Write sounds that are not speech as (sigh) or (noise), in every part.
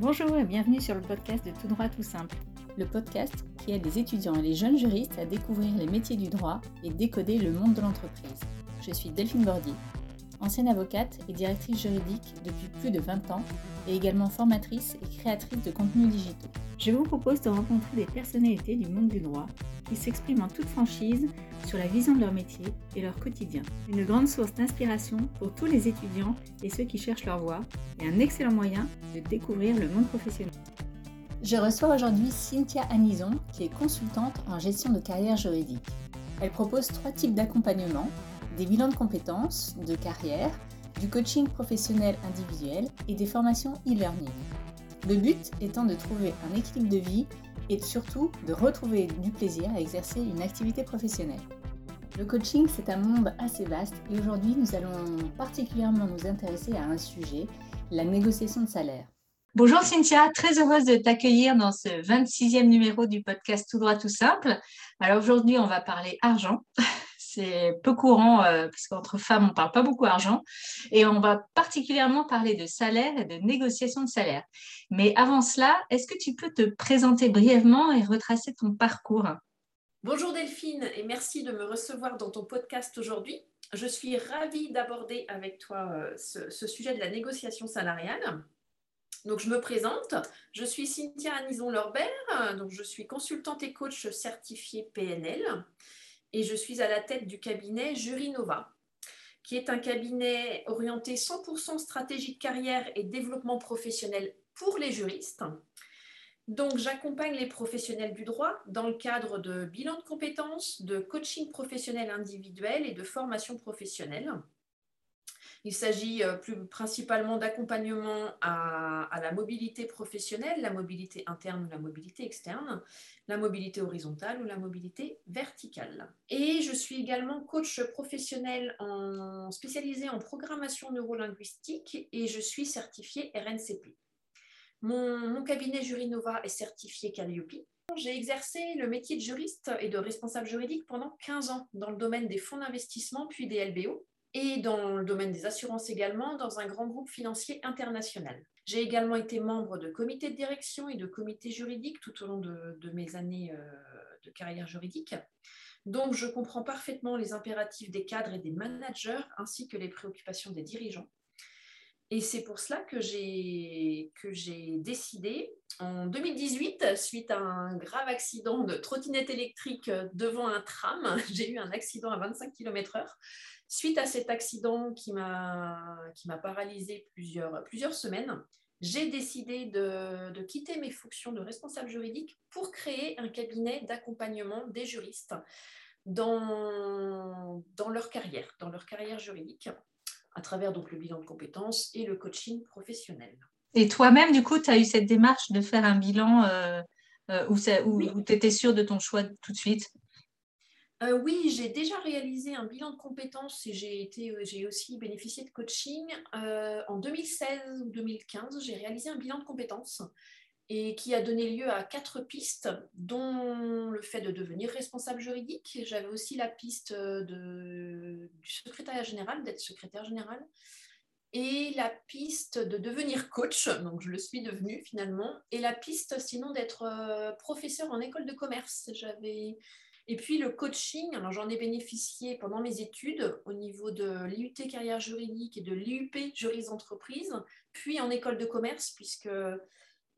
Bonjour et bienvenue sur le podcast de Tout droit tout simple. Le podcast qui aide les étudiants et les jeunes juristes à découvrir les métiers du droit et décoder le monde de l'entreprise. Je suis Delphine Bordy, ancienne avocate et directrice juridique depuis plus de 20 ans et également formatrice et créatrice de contenus digitaux. Je vous propose de rencontrer des personnalités du monde du droit qui s'expriment en toute franchise sur la vision de leur métier et leur quotidien. Une grande source d'inspiration pour tous les étudiants et ceux qui cherchent leur voie et un excellent moyen de découvrir le monde professionnel. Je reçois aujourd'hui Cynthia Anison, qui est consultante en gestion de carrière juridique. Elle propose trois types d'accompagnement, des bilans de compétences, de carrière, du coaching professionnel individuel et des formations e-learning. Le but étant de trouver un équilibre de vie et surtout de retrouver du plaisir à exercer une activité professionnelle. Le coaching, c'est un monde assez vaste et aujourd'hui, nous allons particulièrement nous intéresser à un sujet, la négociation de salaire. Bonjour Cynthia, très heureuse de t'accueillir dans ce 26e numéro du podcast Tout droit tout simple. Alors aujourd'hui, on va parler argent. (laughs) C'est peu courant euh, parce qu'entre femmes, on ne parle pas beaucoup argent. Et on va particulièrement parler de salaire et de négociation de salaire. Mais avant cela, est-ce que tu peux te présenter brièvement et retracer ton parcours? Bonjour Delphine et merci de me recevoir dans ton podcast aujourd'hui. Je suis ravie d'aborder avec toi euh, ce, sujet de la négociation salariale. Donc, je me présente. Je suis Cynthia Anison-Lorbert. Donc, je suis consultante et coach certifiée PNL et je suis à la tête du cabinet Jurinova, qui est un cabinet orienté 100% stratégie de carrière et développement professionnel pour les juristes. Donc, j'accompagne les professionnels du droit dans le cadre de bilan de compétences, de coaching professionnel individuel et de formation professionnelle. Il s'agit euh, plus principalement d'accompagnement à, la mobilité professionnelle, la mobilité interne ou la mobilité externe, la mobilité horizontale ou la mobilité verticale. Et je suis également coach professionnel spécialisé en programmation neurolinguistique et je suis certifiée RNCP. Mon, mon cabinet Jurinova est certifié Calliope. J'ai exercé le métier de juriste et de responsable juridique pendant 15 ans dans le domaine des fonds d'investissement puis des LBO et dans le domaine des assurances également, dans un grand groupe financier international. J'ai également été membre de comités de direction et de comités juridiques tout au long de, mes années euh, de carrière juridique. Donc, je comprends parfaitement les impératifs des cadres et des managers, ainsi que les préoccupations des dirigeants. Et c'est pour cela que j'ai décidé en 2018, suite à un grave accident de trottinette électrique devant un tram, (laughs) j'ai eu un accident à 25 km/h. Suite à cet accident qui m'a paralysé plusieurs, plusieurs semaines, j'ai décidé de, de, quitter mes fonctions de responsable juridique pour créer un cabinet d'accompagnement des juristes dans, dans leur carrière, dans leur carrière juridique, à travers donc le bilan de compétences et le coaching professionnel. Et toi-même, du coup, tu as eu cette démarche de faire un bilan euh, euh, où, où tu étais sûre de ton choix tout de suite? Euh, oui, j'ai déjà réalisé un bilan de compétences et j'ai été, j'ai aussi bénéficié de coaching. Euh, en 2016 ou 2015, j'ai réalisé un bilan de compétences et qui a donné lieu à quatre pistes, dont le fait de devenir responsable juridique. J'avais aussi la piste de, du secrétariat général, d'être secrétaire général, et la piste de devenir coach, donc je le suis devenue finalement, et la piste sinon d'être professeur en école de commerce. J'avais et puis le coaching, alors j'en ai bénéficié pendant mes études au niveau de l'IUT carrière juridique et de l'IUP juriste entreprise, puis en école de commerce, puisque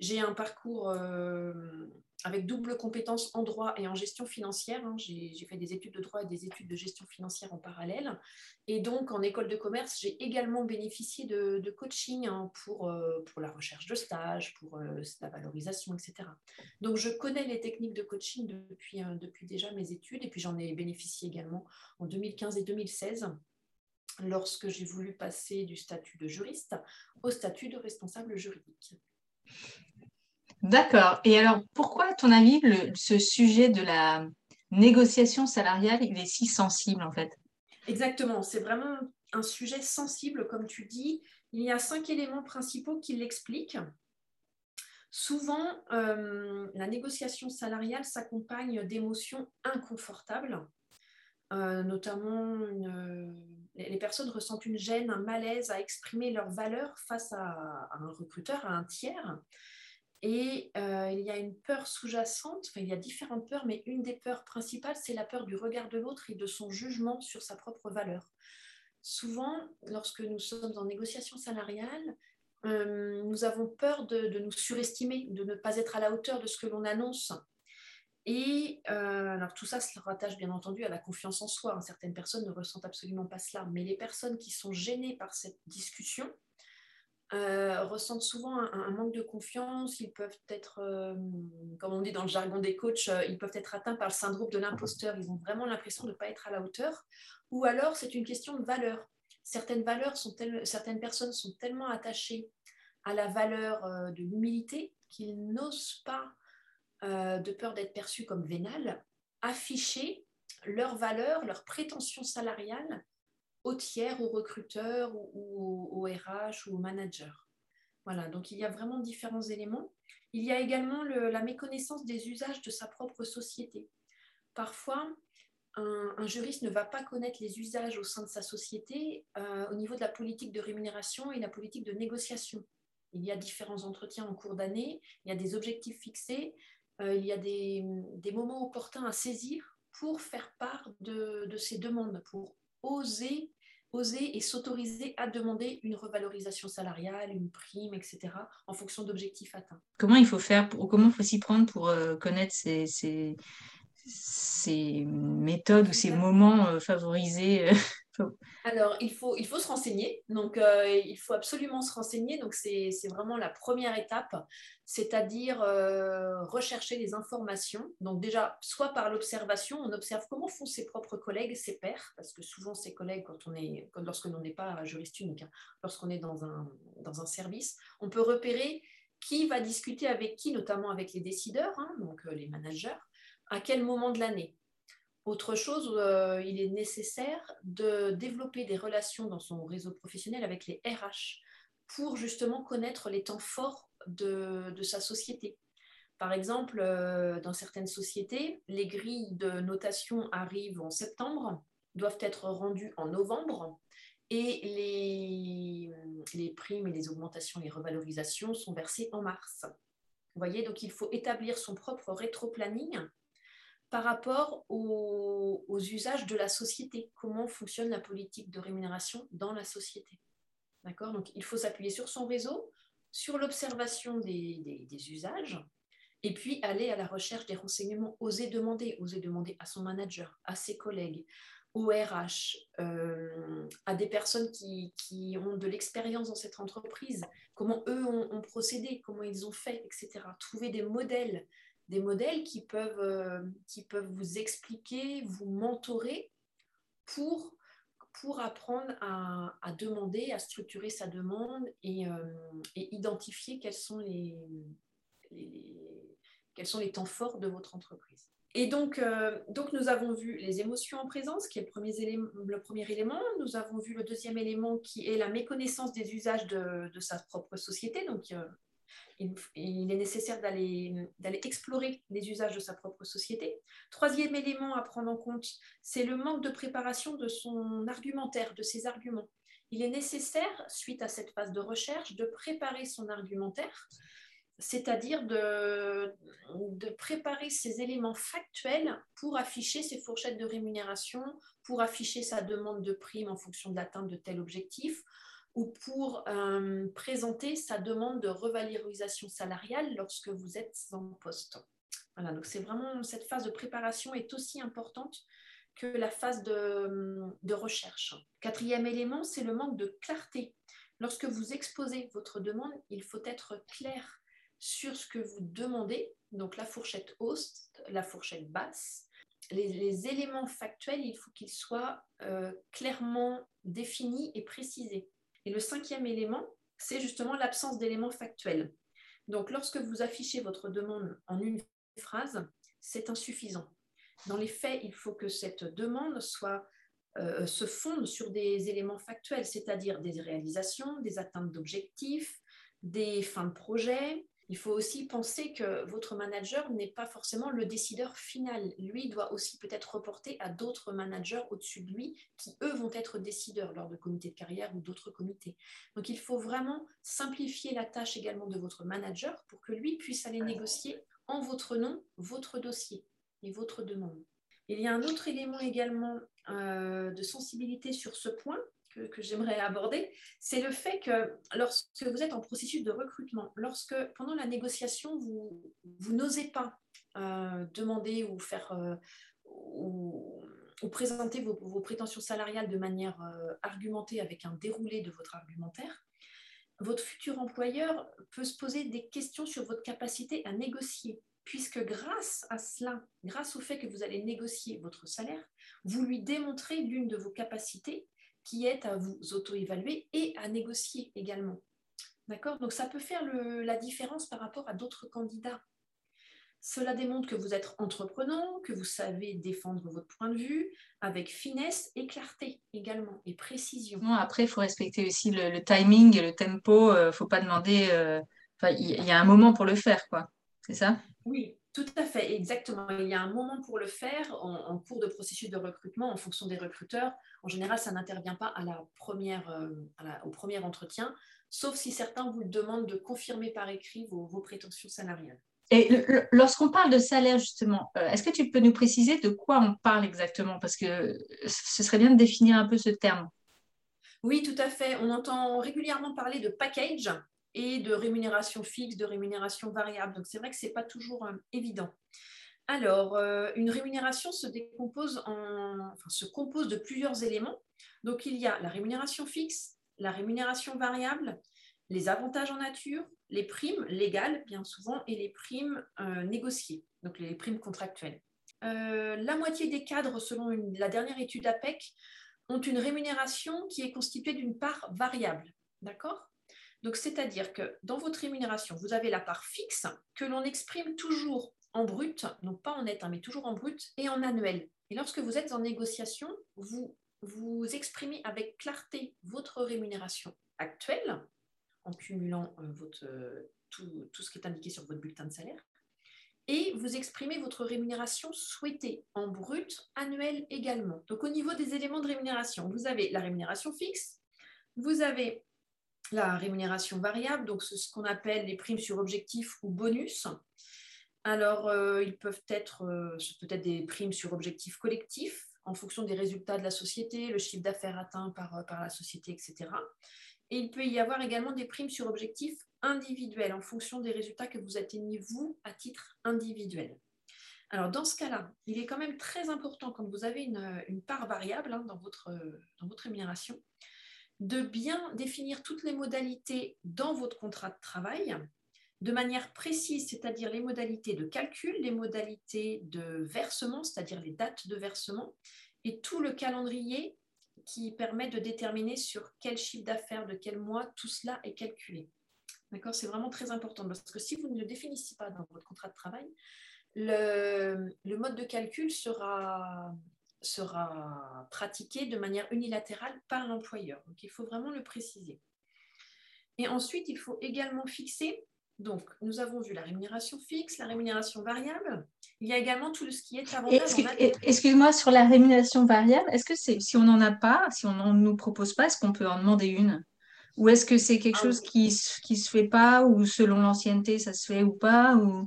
j'ai un parcours euh, avec double compétence en droit et en gestion financière. Hein. J'ai fait des études de droit et des études de gestion financière en parallèle. Et donc, en école de commerce, j'ai également bénéficié de, coaching hein, pour, euh, pour la recherche de stage, pour euh, la valorisation, etc. Donc, je connais les techniques de coaching depuis, depuis déjà mes études. Et puis, j'en ai bénéficié également en 2015 et 2016 lorsque j'ai voulu passer du statut de juriste au statut de responsable juridique. D'accord. Et alors, pourquoi, à ton avis, ce sujet de la négociation salariale, il est si sensible, en fait? Exactement. C'est vraiment un sujet sensible, comme tu dis. Il y a cinq éléments principaux qui l'expliquent. Souvent, euh, la négociation salariale s'accompagne d'émotions inconfortables. notamment les personnes ressentent une gêne, un malaise à exprimer leurs valeurs face à, un recruteur, à un tiers. Et il y a une peur sous-jacente, il y a différentes peurs, mais une des peurs principales, c'est la peur du regard de l'autre et de son jugement sur sa propre valeur. Souvent, lorsque nous sommes en négociation salariale, euh, nous avons peur de, nous surestimer, de ne pas être à la hauteur de ce que l'on annonce. Et euh, alors tout ça se rattache bien entendu à la confiance en soi. Hein. Certaines personnes ne ressentent absolument pas cela, mais les personnes qui sont gênées par cette discussion euh, ressentent souvent un, manque de confiance. Ils peuvent être, comme on dit dans le jargon des coachs, ils peuvent être atteints par le syndrome de l'imposteur. Ils ont vraiment l'impression de ne pas être à la hauteur. Ou alors c'est une question de valeur certaines valeurs sont certaines personnes sont tellement attachées à la valeur euh, de l'humilité qu'ils n'osent pas, euh, de peur d'être perçus comme vénales, afficher leurs valeurs, leurs prétentions salariales aux tiers, aux recruteurs ou, aux RH ou aux managers. Voilà, donc il y a vraiment différents éléments. Il y a également la méconnaissance des usages de sa propre société. Parfois, un, juriste ne va pas connaître les usages au sein de sa société euh, au niveau de la politique de rémunération et la politique de négociation. Il y a différents entretiens en cours d'année, il y a des objectifs fixés, euh, il y a des, moments opportuns à saisir pour faire part de, ces demandes, pour oser, oser et s'autoriser à demander une revalorisation salariale, une prime, etc., en fonction d'objectifs atteints. Comment il faut faire, pour, comment faut s'y prendre pour euh, connaître ces, ces ces méthodes ou ces moments euh, favorisés Alors, il faut, il faut se renseigner. Donc, euh, il faut absolument se renseigner. Donc, c'est vraiment la première étape, c'est-à-dire rechercher les informations. Donc, déjà, soit par l'observation, on observe comment font ses propres collègues, ses pairs, parce que souvent, ses collègues, quand on est, lorsque l'on n'est pas juriste unique, hein, lorsqu'on est dans un, service, on peut repérer qui va discuter avec qui, notamment avec les décideurs, hein, donc les managers, à quel moment de l'année. Autre chose, euh, il est nécessaire de développer des relations dans son réseau professionnel avec les RH pour justement connaître les temps forts de, sa société. Par exemple, euh, dans certaines sociétés, les grilles de notation arrivent en septembre, doivent être rendues en novembre, et les, les primes et les augmentations, les revalorisations sont versées en mars. Vous voyez, donc il faut établir son propre rétro-planning par rapport aux, usages de la société, comment fonctionne la politique de rémunération dans la société. D'accord? Donc, il faut s'appuyer sur son réseau, sur l'observation des, usages, et puis aller à la recherche des renseignements, oser demander, oser demander à son manager, à ses collègues, au RH, euh, à des personnes qui, ont de l'expérience dans cette entreprise, comment eux ont, procédé, comment ils ont fait, etc. Trouver des modèles des modèles qui peuvent, euh, qui peuvent vous expliquer, vous mentorer pour, pour apprendre à, demander, à structurer sa demande et, euh, identifier quels sont les, quels sont les temps forts de votre entreprise. Et donc, euh, donc, nous avons vu les émotions en présence, qui est le premier, élément, le premier élément. Nous avons vu le deuxième élément, qui est la méconnaissance des usages de, de sa propre société. Donc, il, est nécessaire d'aller explorer les usages de sa propre société. Troisième élément à prendre en compte, c'est le manque de préparation de son argumentaire, de ses arguments. Il est nécessaire, suite à cette phase de recherche, de préparer son argumentaire, c'est-à-dire de, préparer ses éléments factuels pour afficher ses fourchettes de rémunération, pour afficher sa demande de prime en fonction de de tel objectif, ou pour euh, présenter sa demande de revalorisation salariale lorsque vous êtes en poste. Voilà, donc c'est vraiment cette phase de préparation est aussi importante que la phase de, de recherche. Quatrième élément, c'est le manque de clarté. Lorsque vous exposez votre demande, il faut être clair sur ce que vous demandez, donc la fourchette haute, la fourchette basse. Les, éléments factuels, il faut qu'ils soient euh, clairement définis et précisés. Et le cinquième élément, c'est justement l'absence d'éléments factuels. Donc, lorsque vous affichez votre demande en une phrase, c'est insuffisant. Dans les faits, il faut que cette demande euh, se fonde sur des éléments factuels, c'est-à-dire des réalisations, des atteintes d'objectifs, des fins de projet, Il faut aussi penser que votre manager n'est pas forcément le décideur final. Lui doit aussi peut-être reporter à d'autres managers au-dessus de lui qui, eux, vont être décideurs lors de comités de carrière ou d'autres comités. Donc, il faut vraiment simplifier la tâche également de votre manager pour que lui puisse aller négocier en votre nom votre dossier et votre demande. Il y a un autre élément également euh, de sensibilité sur ce point que, j'aimerais aborder, c'est le fait que lorsque vous êtes en processus de recrutement, lorsque pendant la négociation, vous, n'osez pas euh, demander ou faire euh, ou, présenter vos, prétentions salariales de manière euh, argumentée avec un déroulé de votre argumentaire, votre futur employeur peut se poser des questions sur votre capacité à négocier, puisque grâce à cela, grâce au fait que vous allez négocier votre salaire, vous lui démontrez l'une de vos capacités qui est à vous auto-évaluer et à négocier également. D'accord? Donc ça peut faire la différence par rapport à d'autres candidats. Cela démontre que vous êtes entreprenant, que vous savez défendre votre point de vue avec finesse et clarté également et précision. après, il faut respecter aussi le, timing et le tempo. Il euh, ne faut pas demander. Euh, il y, a un moment pour le faire, quoi. C'est ça? Oui, tout à fait, exactement. Il y a un moment pour le faire en, cours de processus de recrutement en fonction des recruteurs. En général, ça n'intervient pas à la première, euh, au premier entretien, sauf si certains vous demandent de confirmer par écrit vos, prétentions salariales. Et lorsqu'on parle de salaire, justement, euh, est-ce que tu peux nous préciser de quoi on parle exactement? Parce que ce serait bien de définir un peu ce terme. Oui, tout à fait. On entend régulièrement parler de package et de rémunération fixe, de rémunération variable. Donc c'est vrai que ce n'est pas toujours euh, évident. Alors, euh, une rémunération se décompose en, se compose de plusieurs éléments. Donc il y a la rémunération fixe, la rémunération variable, les avantages en nature, les primes légales bien souvent et les primes euh, négociées, donc les primes contractuelles. la moitié des cadres, selon la dernière étude APEC, ont une rémunération qui est constituée d'une part variable. D'accord? Donc, c'est-à-dire que dans votre rémunération, vous avez la part fixe que l'on exprime toujours en brut, donc pas en net, hein, mais toujours en brut et en annuel. Et lorsque vous êtes en négociation, vous, vous exprimez avec clarté votre rémunération actuelle en cumulant euh, votre, tout, tout ce qui est indiqué sur votre bulletin de salaire. Et vous exprimez votre rémunération souhaitée en brut, annuel également. Donc au niveau des éléments de rémunération, vous avez la rémunération fixe, vous avez la rémunération variable, donc ce qu'on appelle les primes sur objectif ou bonus. Alors, euh, ils peuvent être euh, peut-être des primes sur objectif collectif en fonction des résultats de la société, le chiffre d'affaires atteint par, euh, par la société, etc. Et il peut y avoir également des primes sur objectif individuel en fonction des résultats que vous atteignez vous à titre individuel. Alors, dans ce cas-là, il est quand même très important quand vous avez une, part variable hein, dans, votre, dans votre rémunération de bien définir toutes les modalités dans votre contrat de travail de manière précise, c'est-à-dire les modalités de calcul, les modalités de versement, c'est-à-dire les dates de versement, et tout le calendrier qui permet de déterminer sur quel chiffre d'affaires de quel mois tout cela est calculé. D'accord? C'est vraiment très important parce que si vous ne le définissez pas dans votre contrat de travail, le, le mode de calcul sera sera pratiqué de manière unilatérale par l'employeur. Donc, il faut vraiment le préciser. Et ensuite, il faut également fixer, donc nous avons vu la rémunération fixe, la rémunération variable. Il y a également tout ce qui est avantage. Excuse-moi, sur la rémunération variable, est-ce que c'est si on n'en a pas, si on ne nous propose pas, est-ce qu'on peut en demander une? Ou est-ce que c'est quelque ah chose qui ne se fait pas, ou selon l'ancienneté, ça se fait ou pas ou...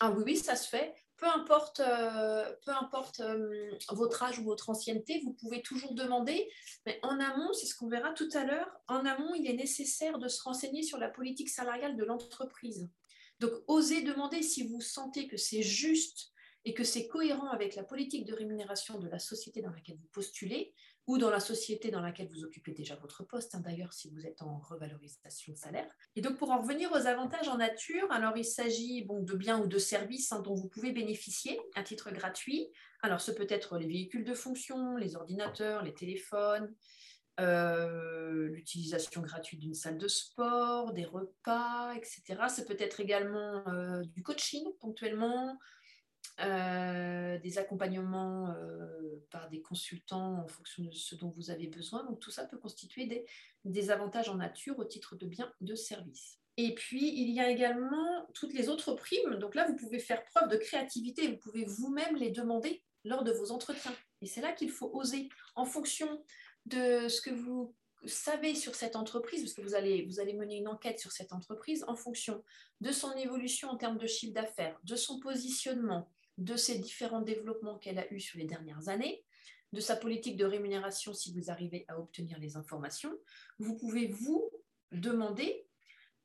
Ah oui, oui, ça se fait peu importe, euh, euh, votre âge ou votre ancienneté, vous pouvez toujours demander. Mais en amont, c'est ce qu'on verra tout à l'heure, en amont, il est nécessaire de se renseigner sur la politique salariale de l'entreprise. Donc, osez demander si vous sentez que c'est juste et que c'est cohérent avec la politique de rémunération de la société dans laquelle vous postulez ou dans la société dans laquelle vous occupez déjà votre poste, hein, d'ailleurs si vous êtes en revalorisation de salaire. Et donc pour en revenir aux avantages en nature, alors il s'agit de biens ou de services hein, dont vous pouvez bénéficier à titre gratuit. Alors ce peut être les véhicules de fonction, les ordinateurs, les téléphones, euh, l'utilisation gratuite d'une salle de sport, des repas, etc. Ça peut être également euh, du coaching ponctuellement, euh, des accompagnements euh, par des consultants en fonction de ce dont vous avez besoin. Donc tout ça peut constituer des, avantages en nature au titre de biens de services. Et puis, il y a également toutes les autres primes. Donc là, vous pouvez faire preuve de créativité. Vous pouvez vous-même les demander lors de vos entretiens. Et c'est là qu'il faut oser, en fonction de ce que vous savez sur cette entreprise, parce que vous allez, vous allez mener une enquête sur cette entreprise, en fonction de son évolution en termes de chiffre d'affaires, de son positionnement, de ses différents développements qu'elle a eus sur les dernières années, de sa politique de rémunération si vous arrivez à obtenir les informations, vous pouvez vous demander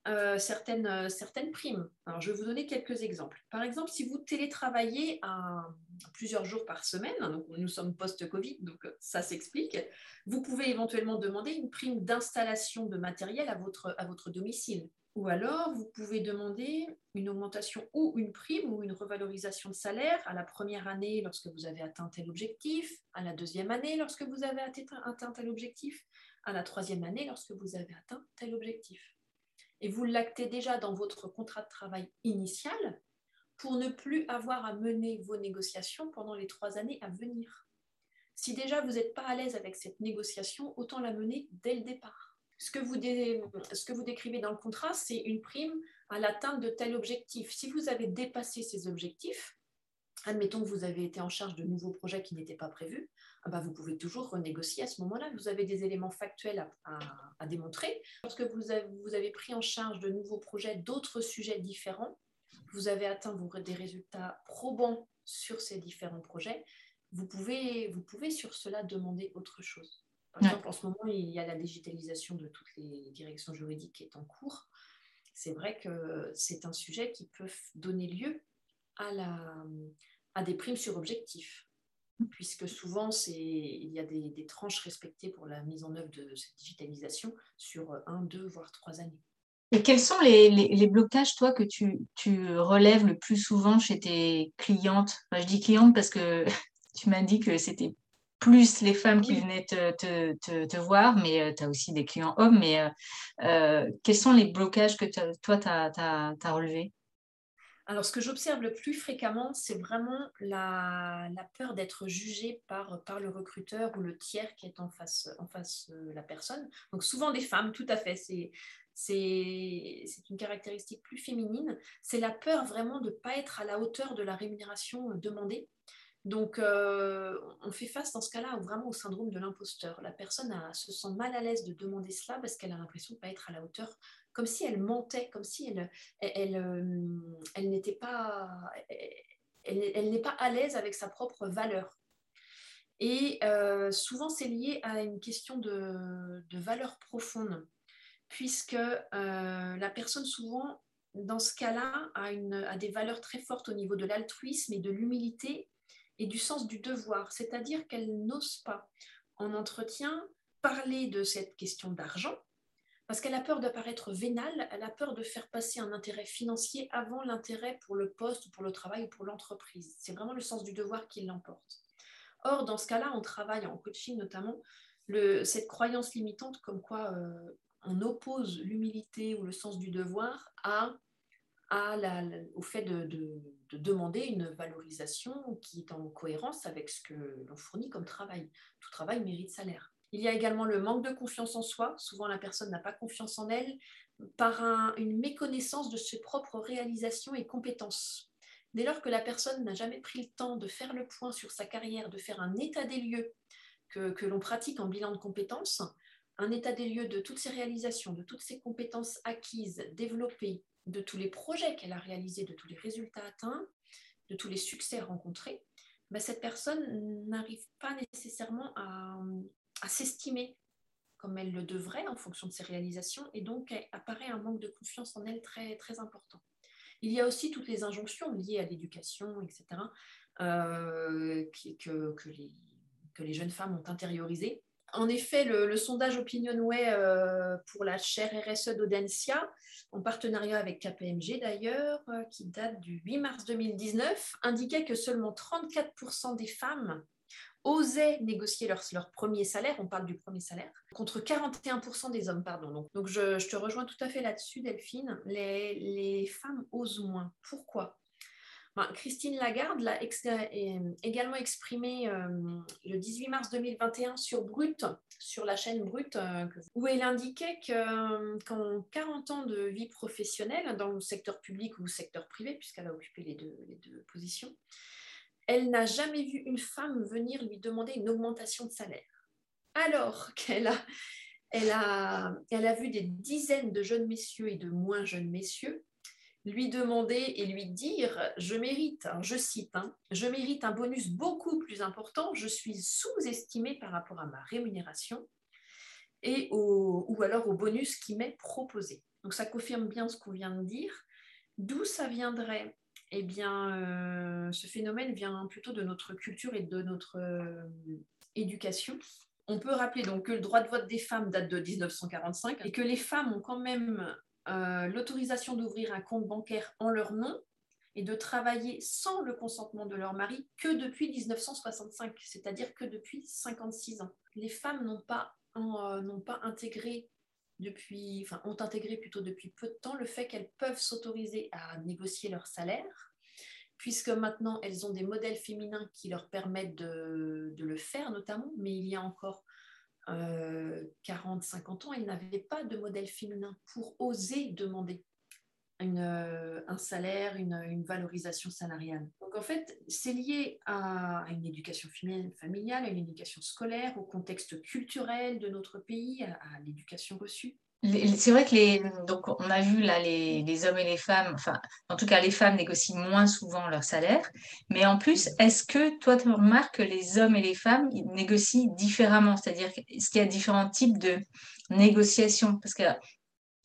euh, certaines, euh, certaines primes. Alors, je vais vous donner quelques exemples. Par exemple, si vous télétravaillez à, plusieurs jours par semaine, donc nous sommes post-Covid, donc ça s'explique, vous pouvez éventuellement demander une prime d'installation de matériel à votre, à votre domicile. Ou alors, vous pouvez demander une augmentation ou une prime ou une revalorisation de salaire à la première année lorsque vous avez atteint tel objectif, à la deuxième année lorsque vous avez atteint tel objectif, à la troisième année lorsque vous avez atteint tel objectif et vous l'actez déjà dans votre contrat de travail initial pour ne plus avoir à mener vos négociations pendant les trois années à venir. Si déjà vous n'êtes pas à l'aise avec cette négociation, autant la mener dès le départ. Ce que vous, décrivez dans le contrat, c'est une prime à l'atteinte de tel objectif. Si vous avez dépassé ces objectifs, admettons que vous avez été en charge de nouveaux projets qui n'étaient pas prévus, bah, vous pouvez toujours renégocier à ce moment-là. Vous avez des éléments factuels à, démontrer. Lorsque vous avez, vous avez, pris en charge de nouveaux projets, d'autres sujets différents, vous avez atteint des résultats probants sur ces différents projets, vous pouvez, vous pouvez sur cela demander autre chose. Par exemple, en ce moment, il y a la digitalisation de toutes les directions juridiques qui est en cours. C'est vrai que c'est un sujet qui peut donner lieu à, la, à des primes sur objectif. Puisque souvent il y a des, tranches respectées pour la mise en œuvre de cette digitalisation sur un, deux, voire trois années. Et quels sont les, blocages, toi, que tu, relèves le plus souvent chez tes clientes? Je dis clientes parce que (laughs) tu m'as dit que c'était plus les femmes qui venaient te, voir, mais euh, tu as aussi des clients hommes. Mais euh, euh, quels sont les blocages que toi, tu as relevés? Alors, ce que j'observe le plus fréquemment, c'est vraiment la, peur d'être jugé par, par, le recruteur ou le tiers qui est en face, en face de la personne. Donc, souvent des femmes, tout à fait. C'est, c'est, une caractéristique plus féminine. C'est la peur vraiment de ne pas être à la hauteur de la rémunération demandée. Donc, euh, on fait face dans ce cas-là vraiment au syndrome de l'imposteur. La personne se sent mal à l'aise de demander cela parce qu'elle a l'impression de ne pas être à la hauteur comme si elle mentait, comme si elle, elle, elle, n'était pas, elle, n'est pas à l'aise avec sa propre valeur. Et euh, souvent, c'est lié à une question de, valeur profonde, puisque euh, la personne, souvent, dans ce cas-là, a des valeurs très fortes au niveau de l'altruisme et de l'humilité et du sens du devoir, c'est-à-dire qu'elle n'ose pas, en entretien, parler de cette question d'argent, parce qu'elle a peur d'apparaître vénale, elle a peur de faire passer un intérêt financier avant l'intérêt pour le poste, pour le travail ou pour l'entreprise. C'est vraiment le sens du devoir qui l'emporte. Or, dans ce cas-là, on travaille en coaching notamment cette croyance limitante comme quoi euh, on oppose l'humilité ou le sens du devoir à, au fait de, de, demander une valorisation qui est en cohérence avec ce que l'on fournit comme travail. Tout travail mérite salaire. Il y a également le manque de confiance en soi. Souvent, la personne n'a pas confiance en elle par une méconnaissance de ses propres réalisations et compétences. Dès lors que la personne n'a jamais pris le temps de faire le point sur sa carrière, de faire un état des lieux que, l'on pratique en bilan de compétences, un état des lieux de toutes ses réalisations, de toutes ses compétences acquises, développées, de tous les projets qu'elle a réalisés, de tous les résultats atteints, de tous les succès rencontrés, ben cette personne n'arrive pas nécessairement à, à s'estimer comme elle le devrait en fonction de ses réalisations, et donc apparaît un manque de confiance en elle très, très important. Il y a aussi toutes les injonctions liées à l'éducation, etc., euh, que, que, les, que, les, jeunes femmes ont intériorisées. En effet, le, sondage OpinionWay euh, pour la chaire RSE d'Audencia, en partenariat avec KPMG d'ailleurs, euh, qui date du 8 mars 2019, indiquait que seulement 34% des femmes osaient négocier leur, leur, premier salaire, on parle du premier salaire, contre 41% des hommes, pardon. Donc, je, te rejoins tout à fait là-dessus, Delphine. Les, les, femmes osent moins. Pourquoi? Christine Lagarde l'a également exprimé euh, le 18 mars 2021 sur Brut, sur la chaîne Brut, euh, où elle indiquait qu'en 40 ans de vie professionnelle, dans le secteur public ou le secteur privé, puisqu'elle a occupé les deux, les deux positions, elle n'a jamais vu une femme venir lui demander une augmentation de salaire. Alors (laughs) qu'elle a, elle a, elle a vu des dizaines de jeunes messieurs et de moins jeunes messieurs lui demander et lui dire je mérite, hein, je cite, hein, je mérite un bonus beaucoup plus important, je suis sous-estimé par rapport à ma rémunération et ou alors au bonus qui m'est proposé. Donc ça confirme bien ce qu'on vient de dire. D'où ça viendrait? Eh bien, euh, ce phénomène vient plutôt de notre culture et de notre euh, éducation. On peut rappeler donc que le droit de vote des femmes date de 1945 et que les femmes ont quand même euh, l'autorisation d'ouvrir un compte bancaire en leur nom et de travailler sans le consentement de leur mari que depuis 1965, c'est-à-dire que depuis 56 ans. Les femmes n'ont pas, n'ont pas intégré ont intégré plutôt depuis peu de temps le fait qu'elles peuvent s'autoriser à négocier leur salaire, puisque maintenant elles ont des modèles féminins qui leur permettent de, le faire notamment, mais il y a encore 40, 50 ans, ils n'avaient pas de modèle féminin pour oser demander euh, un salaire, une, valorisation salariale. Donc en fait, c'est lié à, une éducation familiale, à une éducation scolaire, au contexte culturel de notre pays, à l'éducation reçue. C'est vrai que les, donc on a vu là les, hommes et les femmes, enfin en tout cas les femmes négocient moins souvent leur salaire, mais en plus, est-ce que toi tu remarques que les hommes et les femmes négocient différemment, c'est-à-dire est-ce qu'il y a différents types de négociations? Parce que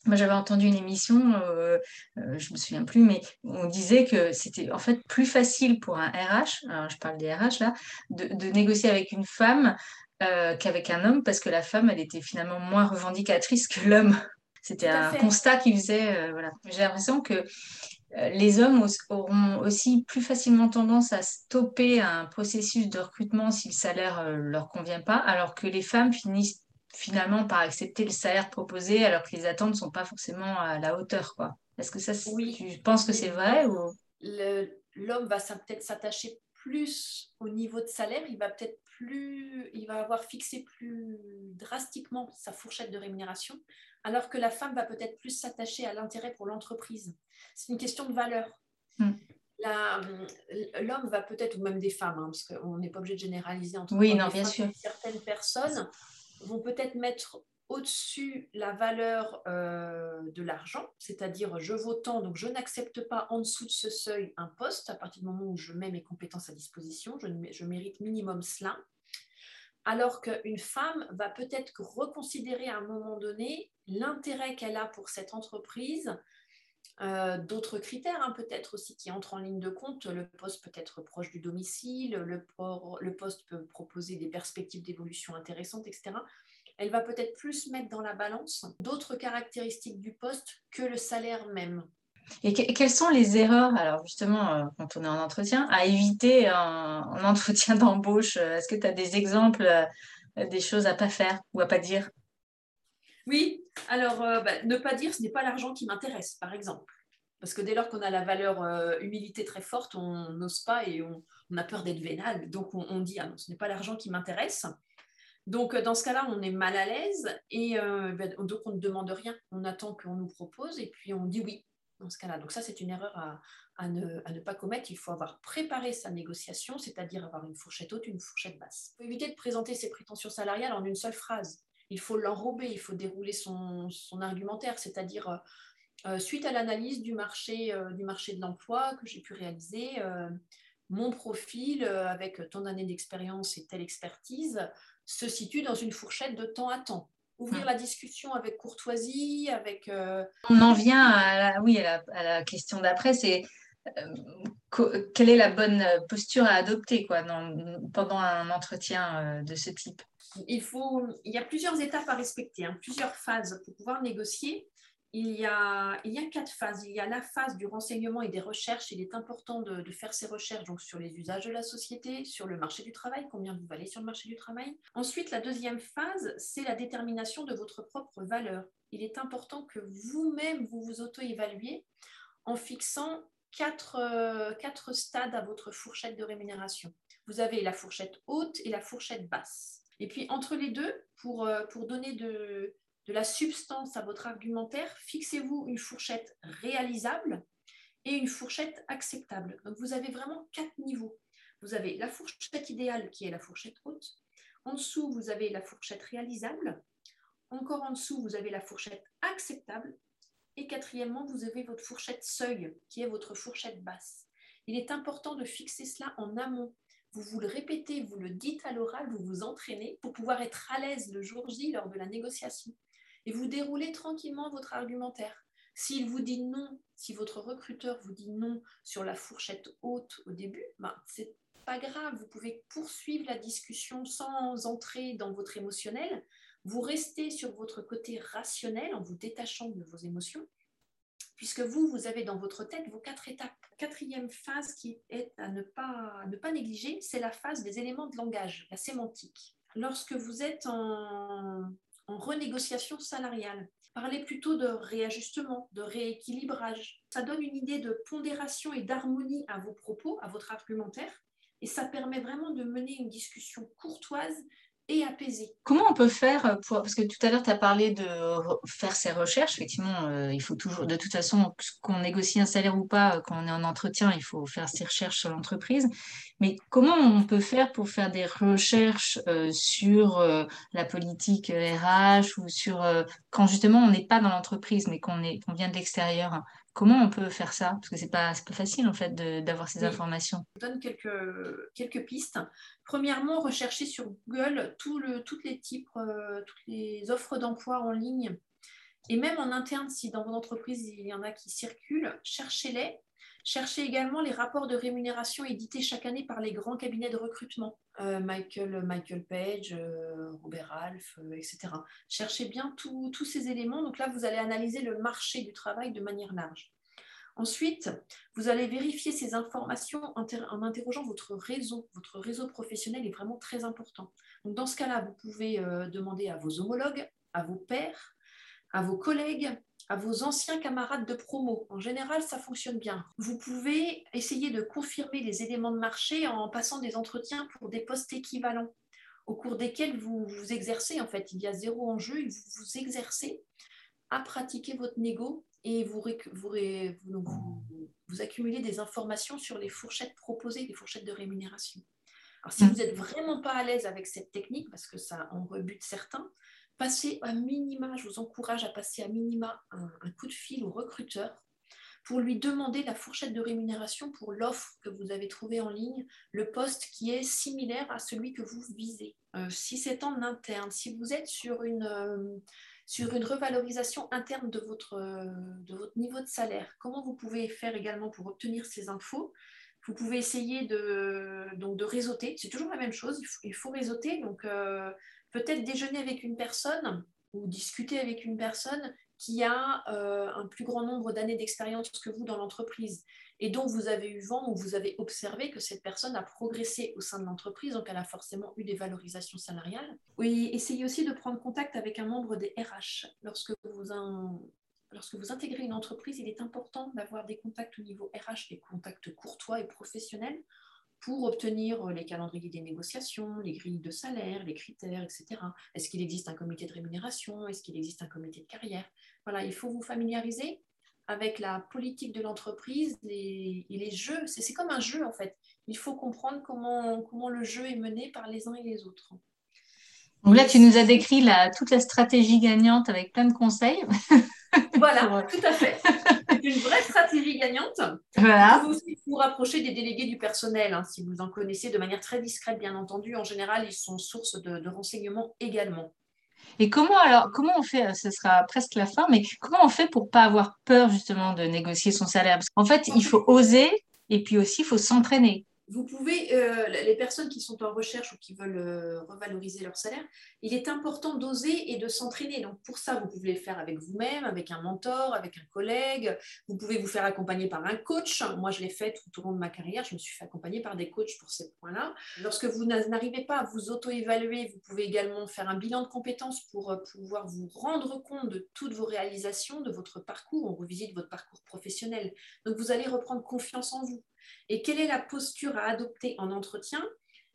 moi j'avais entendu une émission, euh, euh, je me souviens plus, mais on disait que c'était en fait plus facile pour un RH, alors je parle des RH là, de, de négocier avec une femme euh, qu'avec un homme parce que la femme, elle était finalement moins revendicatrice que l'homme. (laughs) C'était un constat qu'il faisait. Euh, voilà. J'ai l'impression que euh, les hommes auront aussi plus facilement tendance à stopper un processus de recrutement si le salaire ne leur convient pas, alors que les femmes finissent finalement par accepter le salaire proposé alors que les attentes ne sont pas forcément à la hauteur. Quoi. Est-ce que ça, oui. tu penses que c'est vrai ou... L'homme va peut-être s'attacher plus au niveau de salaire, il va peut-être plus, il va avoir fixé plus drastiquement sa fourchette de rémunération, alors que la femme va peut-être plus s'attacher à l'intérêt pour l'entreprise. C'est une question de valeur. Hmm. L'homme va peut-être, ou même des femmes, hein, parce qu'on n'est pas obligé de généraliser entre oui, non, bien sûr. certaines personnes vont peut-être mettre au-dessus la valeur euh, de l'argent, c'est-à-dire je vaux tant, donc je n'accepte pas en dessous de ce seuil un poste à partir du moment où je mets mes compétences à disposition, je, je mérite minimum cela. Alors qu'une femme va peut-être reconsidérer à un moment donné l'intérêt qu'elle a pour cette entreprise, euh, d'autres critères hein, peut-être aussi qui entrent en ligne de compte. Le poste peut être proche du domicile, le, poste peut proposer des perspectives d'évolution intéressantes, etc elle va peut-être plus mettre dans la balance d'autres caractéristiques du poste que le salaire même. Et quelles sont les erreurs, alors justement, euh, quand on est en entretien, à éviter en, (laughs) entretien d'embauche? Est-ce que tu as des exemples, euh, des choses à pas faire ou à pas dire? Oui, alors euh, bah, ne pas dire ce n'est pas l'argent qui m'intéresse, par exemple. Parce que dès lors qu'on a la valeur humilité très forte, on n'ose pas et on, a peur d'être vénal. Donc on, dit ah non, ce n'est pas l'argent qui m'intéresse. Donc, euh, dans ce cas-là, on est mal à l'aise et euh, ben, donc on ne demande rien. On attend qu'on nous propose et puis on dit oui dans ce cas-là. Donc, ça, c'est une erreur à, ne, pas commettre. Il faut avoir préparé sa négociation, c'est-à-dire avoir une fourchette haute, une fourchette basse. Il faut éviter de présenter ses prétentions salariales en une seule phrase. Il faut l'enrober, il faut dérouler son, argumentaire, c'est-à-dire euh, suite à l'analyse du marché, du marché de l'emploi que j'ai pu réaliser, mon profil avec tant d'années d'expérience et telle expertise se situe dans une fourchette de temps à temps. Ouvrir hmm. la discussion avec courtoisie, avec... Euh, On en vient à la, oui, à la, question d'après, c'est euh, quelle est la bonne posture à adopter quoi, pendant un entretien euh, de ce type? Il, faut, il y a plusieurs étapes à respecter, hein, plusieurs phases pour pouvoir négocier il y, a, il y a quatre phases. Il y a la phase du renseignement et des recherches. Il est important de, faire ces recherches donc, sur les usages de la société, sur le marché du travail, combien vous valez sur le marché du travail. Ensuite, la deuxième phase, c'est la détermination de votre propre valeur. Il est important que vous-même, vous vous auto-évaluiez en fixant quatre, euh, quatre stades à votre fourchette de rémunération. Vous avez la fourchette haute et la fourchette basse. Et puis entre les deux, pour, euh, pour donner de, de la substance à votre argumentaire, fixez-vous une fourchette réalisable et une fourchette acceptable. Donc vous avez vraiment quatre niveaux. Vous avez la fourchette idéale qui est la fourchette haute. En dessous, vous avez la fourchette réalisable. Encore en dessous, vous avez la fourchette acceptable. Et quatrièmement, vous avez votre fourchette seuil, qui est votre fourchette basse. Il est important de fixer cela en amont. Vous vous le répétez, vous le dites à l'oral, vous vous entraînez pour pouvoir être à l'aise le jour J lors de la négociation. Et vous déroulez tranquillement votre argumentaire. S'il vous dit non, si votre recruteur vous dit non sur la fourchette haute au début, ben, c'est pas grave, vous pouvez poursuivre la discussion sans entrer dans votre émotionnel. Vous restez sur votre côté rationnel en vous détachant de vos émotions, puisque vous, vous avez dans votre tête vos quatre étapes. Quatrième phase qui est à ne pas, ne pas négliger, c'est la phase des éléments de langage, la sémantique. Lorsque vous êtes en, en renégociation salariale, parlez plutôt de réajustement, de rééquilibrage. Ça donne une idée de pondération et d'harmonie à vos propos, à votre argumentaire, et ça permet vraiment de mener une discussion courtoise et apaisée. Comment on peut faire pour... Parce que tout à l'heure, tu as parlé de faire ses recherches. Effectivement, euh, il faut toujours, de toute façon, qu'on négocie un salaire ou pas, quand on est en entretien, il faut faire ses recherches sur l'entreprise. Mais comment on peut faire pour faire des recherches euh, sur euh, la politique RH ou sur quand justement on n'est pas dans l'entreprise, mais qu'on qu'on vient de l'extérieur Comment on peut faire ça? Parce que ce n'est pas, pas facile en fait d'avoir ces informations. Je donne quelques, quelques pistes. Premièrement, recherchez sur Google tout le, toutes les types, euh, toutes les offres d'emploi en ligne. Et même en interne, si dans votre entreprise il y en a qui circulent, cherchez-les Cherchez également les rapports de rémunération édités chaque année par les grands cabinets de recrutement, euh, Michael, Michael Page, euh, Robert Ralph, euh, etc. Cherchez bien tous ces éléments. Donc là, vous allez analyser le marché du travail de manière large. Ensuite, vous allez vérifier ces informations en interrogeant votre réseau. Votre réseau professionnel est vraiment très important. Donc dans ce cas-là, vous pouvez demander à vos homologues, à vos pairs, à vos collègues, à vos anciens camarades de promo. En général, ça fonctionne bien. Vous pouvez essayer de confirmer les éléments de marché en passant des entretiens pour des postes équivalents au cours desquels vous vous exercez. En fait, il y a zéro enjeu, vous vous exercez à pratiquer votre négo et vous, vous, vous, accumulez des informations sur les fourchettes proposées, les fourchettes de rémunération. Alors, si mmh. vous n'êtes vraiment pas à l'aise avec cette technique, parce que ça en rebute certains, passez à minima, je vous encourage à passer à minima un, coup de fil au recruteur pour lui demander la fourchette de rémunération pour l'offre que vous avez trouvée en ligne, le poste qui est similaire à celui que vous visez. Euh, si c'est en interne, si vous êtes sur une, euh, sur une revalorisation interne de votre, euh, de votre niveau de salaire, comment vous pouvez faire également pour obtenir ces infos? Vous pouvez essayer de, donc de réseauter. C'est toujours la même chose. Il faut, réseauter. Donc, peut-être déjeuner avec une personne ou discuter avec une personne qui a euh, un plus grand nombre d'années d'expérience que vous dans l'entreprise et dont vous avez eu vent ou vous avez observé que cette personne a progressé au sein de l'entreprise, donc elle a forcément eu des valorisations salariales. Oui, essayez aussi de prendre contact avec un membre des RH. Lorsque vous, lorsque vous intégrez une entreprise, il est important d'avoir des contacts au niveau RH, des contacts courtois et professionnels pour obtenir euh, les calendriers des négociations, les grilles de salaire, les critères, etc. Est-ce qu'il existe un comité de rémunération? Est-ce qu'il existe un comité de carrière? Voilà, il faut vous familiariser avec la politique de l'entreprise et les jeux. C'est comme un jeu en fait. Il faut comprendre comment, comment le jeu est mené par les uns et les autres. Donc là, tu nous as décrit la, toute la stratégie gagnante avec plein de conseils. Voilà, (laughs) tout à fait. Une vraie stratégie gagnante. Voilà. Vous aussi vous rapprocher des délégués du personnel, hein, si vous en connaissez de manière très discrète, bien entendu. En général, ils sont source de, renseignements également. Et comment alors, comment on fait, ce sera presque la fin, mais comment on fait pour pas avoir peur justement de négocier son salaire? Parce qu'en fait, il faut oser et puis aussi il faut s'entraîner. Vous pouvez, euh, les personnes qui sont en recherche ou qui veulent euh, revaloriser leur salaire, il est important d'oser et de s'entraîner. Donc pour ça, vous pouvez le faire avec vous-même, avec un mentor, avec un collègue. Vous pouvez vous faire accompagner par un coach. Moi, je l'ai fait tout au long de ma carrière. Je me suis fait accompagner par des coachs pour ces points-là. Lorsque vous n'arrivez pas à vous auto-évaluer, vous pouvez également faire un bilan de compétences pour euh, pouvoir vous rendre compte de toutes vos réalisations, de votre parcours. On revisite votre parcours professionnel. Donc vous allez reprendre confiance en vous. Et quelle est la posture à adopter en entretien?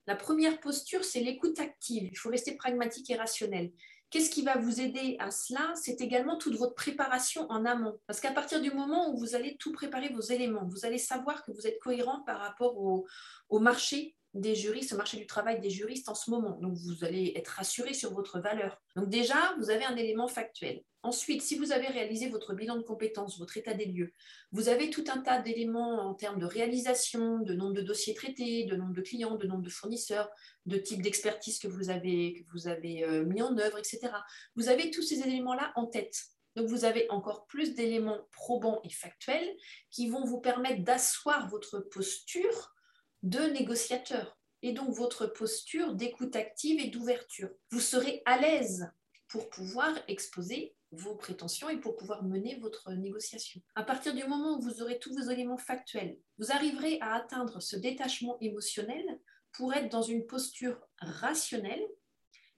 La première posture, c'est l'écoute active. Il faut rester pragmatique et rationnel. Qu'est-ce qui va vous aider à cela? C'est également toute votre préparation en amont. Parce qu'à partir du moment où vous allez tout préparer vos éléments, vous allez savoir que vous êtes cohérent par rapport au, au marché des juristes, au marché du travail des juristes en ce moment. Donc, vous allez être rassuré sur votre valeur. Donc, déjà, vous avez un élément factuel. Ensuite, si vous avez réalisé votre bilan de compétences, votre état des lieux, vous avez tout un tas d'éléments en termes de réalisation, de nombre de dossiers traités, de nombre de clients, de nombre de fournisseurs, de type d'expertise que vous avez, que vous avez euh, mis en œuvre, etc. Vous avez tous ces éléments-là en tête. Donc, vous avez encore plus d'éléments probants et factuels qui vont vous permettre d'asseoir votre posture de négociateur et donc votre posture d'écoute active et d'ouverture. Vous serez à l'aise pour pouvoir exposer vos prétentions et pour pouvoir mener votre négociation. À partir du moment où vous aurez tous vos éléments factuels, vous arriverez à atteindre ce détachement émotionnel pour être dans une posture rationnelle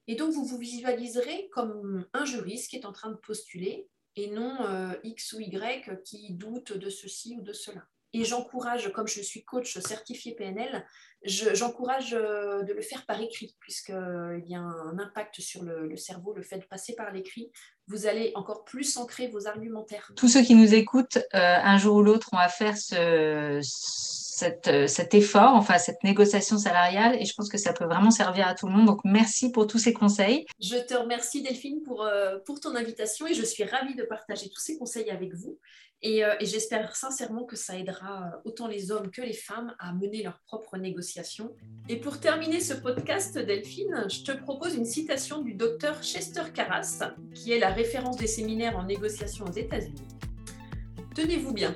et donc vous vous visualiserez comme un juriste qui est en train de postuler et non euh, X ou Y qui doute de ceci ou de cela. Et j'encourage, comme je suis coach certifié PNL, j'encourage euh, de le faire par écrit, puisqu'il euh, y a un impact sur le, cerveau, le fait de passer par l'écrit. Vous allez encore plus ancrer vos argumentaires. Tous ceux qui nous écoutent, euh, un jour ou l'autre, ont à faire ce, cet effort, enfin cette négociation salariale, et je pense que ça peut vraiment servir à tout le monde. Donc, merci pour tous ces conseils. Je te remercie, Delphine, pour, pour ton invitation, et je suis ravie de partager tous ces conseils avec vous. Euh, et, j'espère sincèrement que ça aidera euh, autant les hommes que les femmes à mener leurs propres négociations. Et pour terminer ce podcast, Delphine, je te propose une citation du docteur Chester Carras, qui est la référence des séminaires en négociation aux États-Unis. Tenez-vous bien,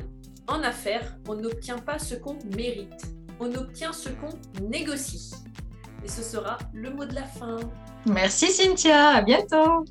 en affaires, on n'obtient pas ce qu'on mérite, on obtient ce qu'on négocie. Et ce sera le mot de la fin. Merci Cynthia, à bientôt.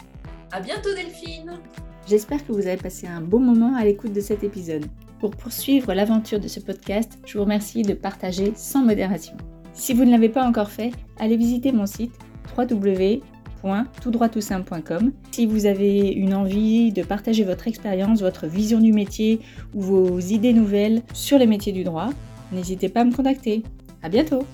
À bientôt Delphine. J'espère que vous avez passé un bon moment à l'écoute de cet épisode. Pour poursuivre l'aventure de ce podcast, je vous remercie de partager sans modération. Si vous ne l'avez pas encore fait, allez visiter mon site www.toutdroittoutsimple.com. Si vous avez une envie de partager votre expérience, votre vision du métier ou vos idées nouvelles sur les métiers du droit, n'hésitez pas à me contacter. À bientôt!